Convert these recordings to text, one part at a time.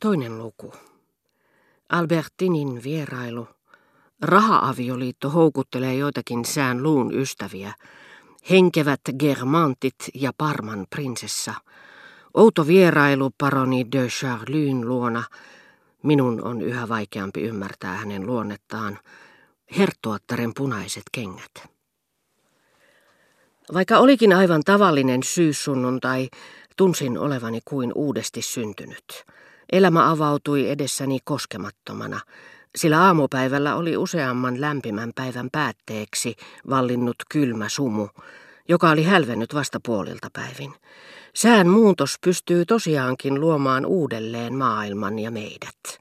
Toinen luku. Albertinin vierailu. Raha-avioliitto houkuttelee joitakin sään luun ystäviä. Henkevät Germantit ja Parman prinsessa. Outo vierailu paroni de Charlyn luona. Minun on yhä vaikeampi ymmärtää hänen luonnettaan. Herttuattaren punaiset kengät. Vaikka olikin aivan tavallinen syyssunnuntai, tunsin olevani kuin uudesti syntynyt. Elämä avautui edessäni koskemattomana, sillä aamupäivällä oli useamman lämpimän päivän päätteeksi vallinnut kylmä sumu, joka oli hälvennyt vasta puolilta päivin. Sään muutos pystyy tosiaankin luomaan uudelleen maailman ja meidät.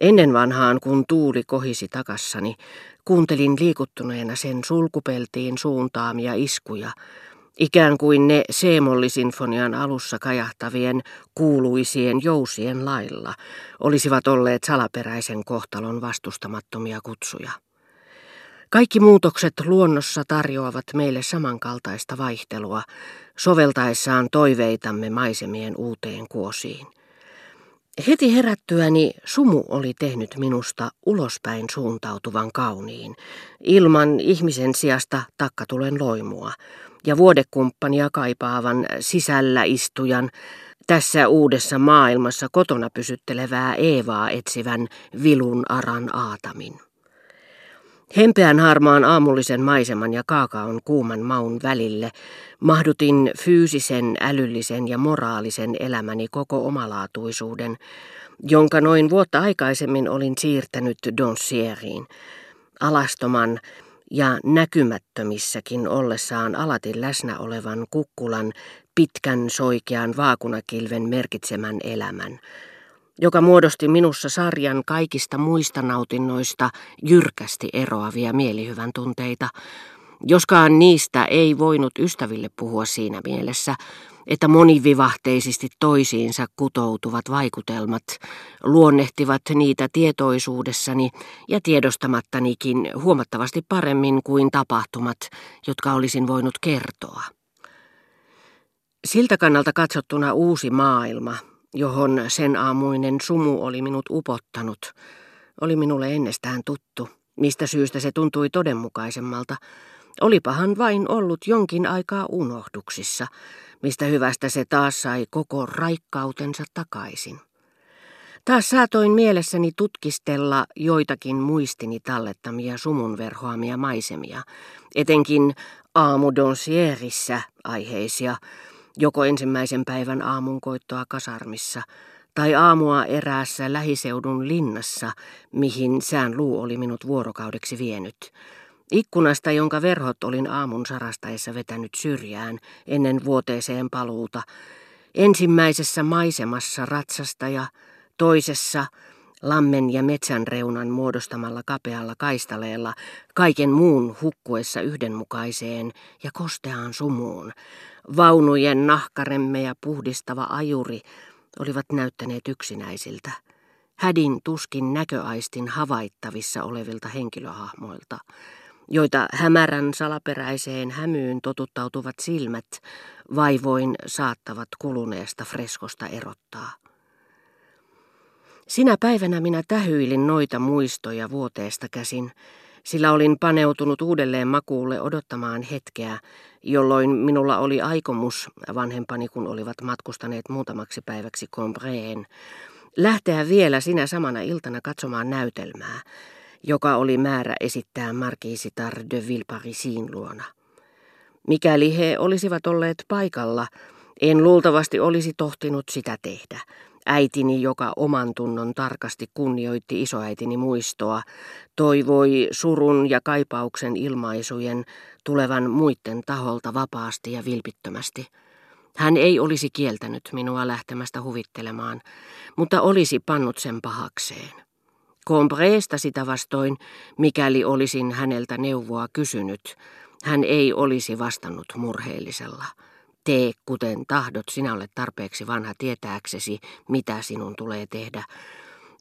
Ennen vanhaan, kun tuuli kohisi takassani, kuuntelin liikuttuneena sen sulkupeltiin suuntaamia iskuja, ikään kuin ne Seemollisinfonian alussa kajahtavien kuuluisien jousien lailla olisivat olleet salaperäisen kohtalon vastustamattomia kutsuja. Kaikki muutokset luonnossa tarjoavat meille samankaltaista vaihtelua, soveltaessaan toiveitamme maisemien uuteen kuosiin. Heti herättyäni sumu oli tehnyt minusta ulospäin suuntautuvan kauniin, ilman ihmisen sijasta takkatulen loimua, ja vuodekumppania kaipaavan sisällä istujan, tässä uudessa maailmassa kotona pysyttelevää Eevaa etsivän vilun aran aatamin. Hempeän harmaan aamullisen maiseman ja kaakaon kuuman maun välille mahdutin fyysisen, älyllisen ja moraalisen elämäni koko omalaatuisuuden, jonka noin vuotta aikaisemmin olin siirtänyt Donsieriin, alastoman ja näkymättömissäkin ollessaan alati läsnä olevan kukkulan pitkän soikean vaakunakilven merkitsemän elämän, joka muodosti minussa sarjan kaikista muista nautinnoista jyrkästi eroavia mielihyvän tunteita, joskaan niistä ei voinut ystäville puhua siinä mielessä, että monivivahteisesti toisiinsa kutoutuvat vaikutelmat luonnehtivat niitä tietoisuudessani ja tiedostamattanikin huomattavasti paremmin kuin tapahtumat, jotka olisin voinut kertoa. Siltä kannalta katsottuna uusi maailma, johon sen aamuinen sumu oli minut upottanut, oli minulle ennestään tuttu, mistä syystä se tuntui todenmukaisemmalta. Olipahan vain ollut jonkin aikaa unohduksissa, mistä hyvästä se taas sai koko raikkautensa takaisin. Taas saatoin mielessäni tutkistella joitakin muistini tallettamia sumun verhoamia maisemia, etenkin aamudonsierissä aiheisia, joko ensimmäisen päivän aamunkoittoa kasarmissa tai aamua eräässä lähiseudun linnassa, mihin sään luu oli minut vuorokaudeksi vienyt. Ikkunasta, jonka verhot olin aamun sarastaessa vetänyt syrjään ennen vuoteeseen paluuta, ensimmäisessä maisemassa ratsastaja, toisessa lammen ja metsän reunan muodostamalla kapealla kaistaleella, kaiken muun hukkuessa yhdenmukaiseen ja kosteaan sumuun, Vaunujen nahkaremme puhdistava ajuri olivat näyttäneet yksinäisiltä, hädin tuskin näköaistin havaittavissa olevilta henkilöhahmoilta, joita hämärän salaperäiseen hämyyn totuttautuvat silmät vaivoin saattavat kuluneesta freskosta erottaa. Sinä päivänä minä tähyilin noita muistoja vuoteesta käsin, sillä olin paneutunut uudelleen makuulle odottamaan hetkeä, jolloin minulla oli aikomus, vanhempani kun olivat matkustaneet muutamaksi päiväksi Combreen, lähteä vielä sinä samana iltana katsomaan näytelmää, joka oli määrä esittää Marquisitar de Villeparisin luona. Mikäli he olisivat olleet paikalla, en luultavasti olisi tohtinut sitä tehdä. Äitini, joka oman tunnon tarkasti kunnioitti isoäitini muistoa, toivoi surun ja kaipauksen ilmaisujen tulevan muiden taholta vapaasti ja vilpittömästi. Hän ei olisi kieltänyt minua lähtemästä huvittelemaan, mutta olisi pannut sen pahakseen. Compreesta sitä vastoin, mikäli olisin häneltä neuvoa kysynyt, hän ei olisi vastannut murheellisella. Tee kuten tahdot, sinä olet tarpeeksi vanha tietääksesi, mitä sinun tulee tehdä.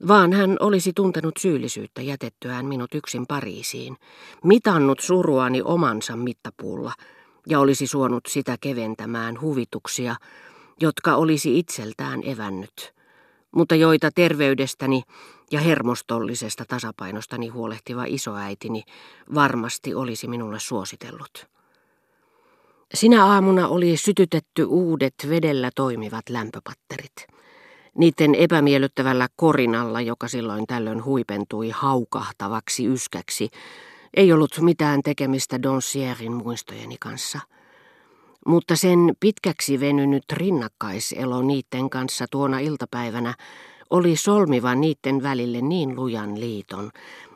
Vaan hän olisi tuntenut syyllisyyttä jätettyään minut yksin Pariisiin, mitannut suruani omansa mittapuulla ja olisi suonut sitä keventämään huvituksia, jotka olisi itseltään evännyt. mutta joita terveydestäni ja hermostollisesta tasapainostani huolehtiva isoäitini varmasti olisi minulle suositellut. Sinä aamuna oli sytytetty uudet vedellä toimivat lämpöpatterit. Niiden epämiellyttävällä korinalla, joka silloin tällöin huipentui haukahtavaksi yskäksi, ei ollut mitään tekemistä Donsierin muistojeni kanssa. Mutta sen pitkäksi venynyt rinnakkaiselo niiden kanssa tuona iltapäivänä oli solmiva niiden välille niin lujan liiton,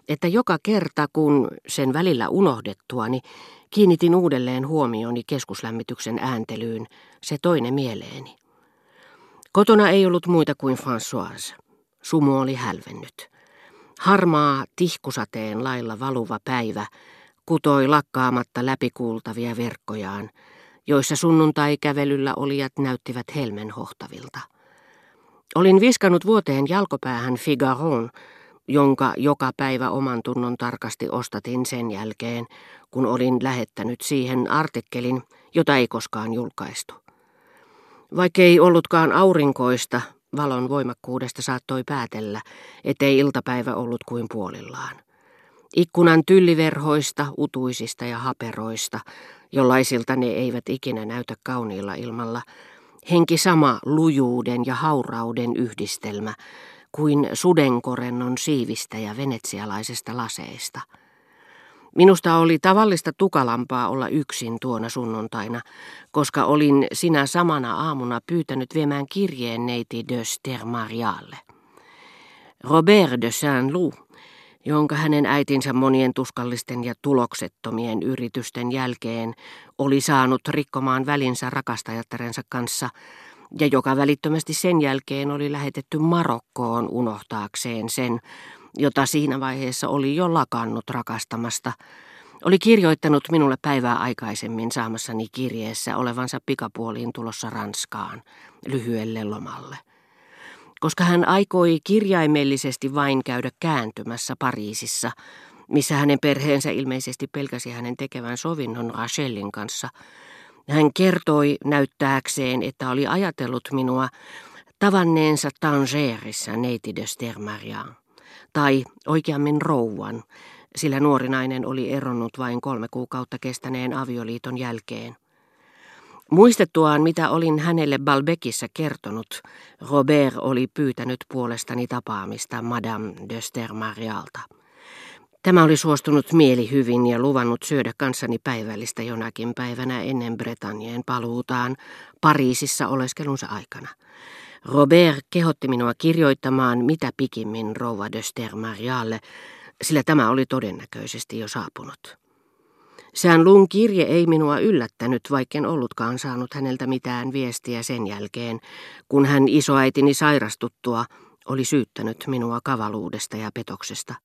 että joka kerta kun sen välillä unohdettuani kiinnitin uudelleen huomioni keskuslämmityksen ääntelyyn, se toinen mieleeni. Kotona ei ollut muita kuin Françoise. Sumu oli hälvennyt. Harmaa tihkusateen lailla valuva päivä kutoi lakkaamatta läpikuultavia verkkojaan, joissa sunnuntai-kävelyllä olijat näyttivät helmenhohtavilta. Olin viskannut vuoteen jalkopäähän Figaron, jonka joka päivä oman tunnon tarkasti ostatin sen jälkeen, kun olin lähettänyt siihen artikkelin, jota ei koskaan julkaistu. Vaikkei ollutkaan aurinkoista, valon voimakkuudesta saattoi päätellä, ettei iltapäivä ollut kuin puolillaan. Ikkunan tylliverhoista, utuisista ja haperoista, jollaisilta ne eivät ikinä näytä kauniilla ilmalla, henki sama lujuuden ja haurauden yhdistelmä kuin sudenkorennon siivistä ja venetsialaisesta laseista – Minusta oli tavallista tukalampaa olla yksin tuona sunnuntaina, koska olin sinä samana aamuna pyytänyt viemään kirjeen neiti de Stermarialle. Robert de Saint-Loup, jonka hänen äitinsä monien tuskallisten ja tuloksettomien yritysten jälkeen oli saanut rikkomaan välinsä rakastajattarensa kanssa, ja joka välittömästi sen jälkeen oli lähetetty Marokkoon unohtaakseen sen, jota siinä vaiheessa oli jo lakannut rakastamasta, oli kirjoittanut minulle päivää aikaisemmin saamassani kirjeessä olevansa pikapuoliin tulossa Ranskaan lyhyelle lomalle. Koska hän aikoi kirjaimellisesti vain käydä kääntymässä Pariisissa, missä hänen perheensä ilmeisesti pelkäsi hänen tekevän sovinnon Rachelin kanssa, hän kertoi näyttääkseen, että oli ajatellut minua tavanneensa Tangerissa neiti de Stermarian tai oikeammin rouvan, sillä nuori nainen oli eronnut vain kolme kuukautta kestäneen avioliiton jälkeen. Muistettuaan, mitä olin hänelle Balbekissa kertonut, Robert oli pyytänyt puolestani tapaamista Madame de Stermarialta. Tämä oli suostunut mieli hyvin ja luvannut syödä kanssani päivällistä jonakin päivänä ennen Bretannien paluutaan Pariisissa oleskelunsa aikana. Robert kehotti minua kirjoittamaan mitä pikimmin rouva de Stermarialle, sillä tämä oli todennäköisesti jo saapunut. Sään Lun kirje ei minua yllättänyt, vaikken ollutkaan saanut häneltä mitään viestiä sen jälkeen, kun hän isoäitini sairastuttua oli syyttänyt minua kavaluudesta ja petoksesta.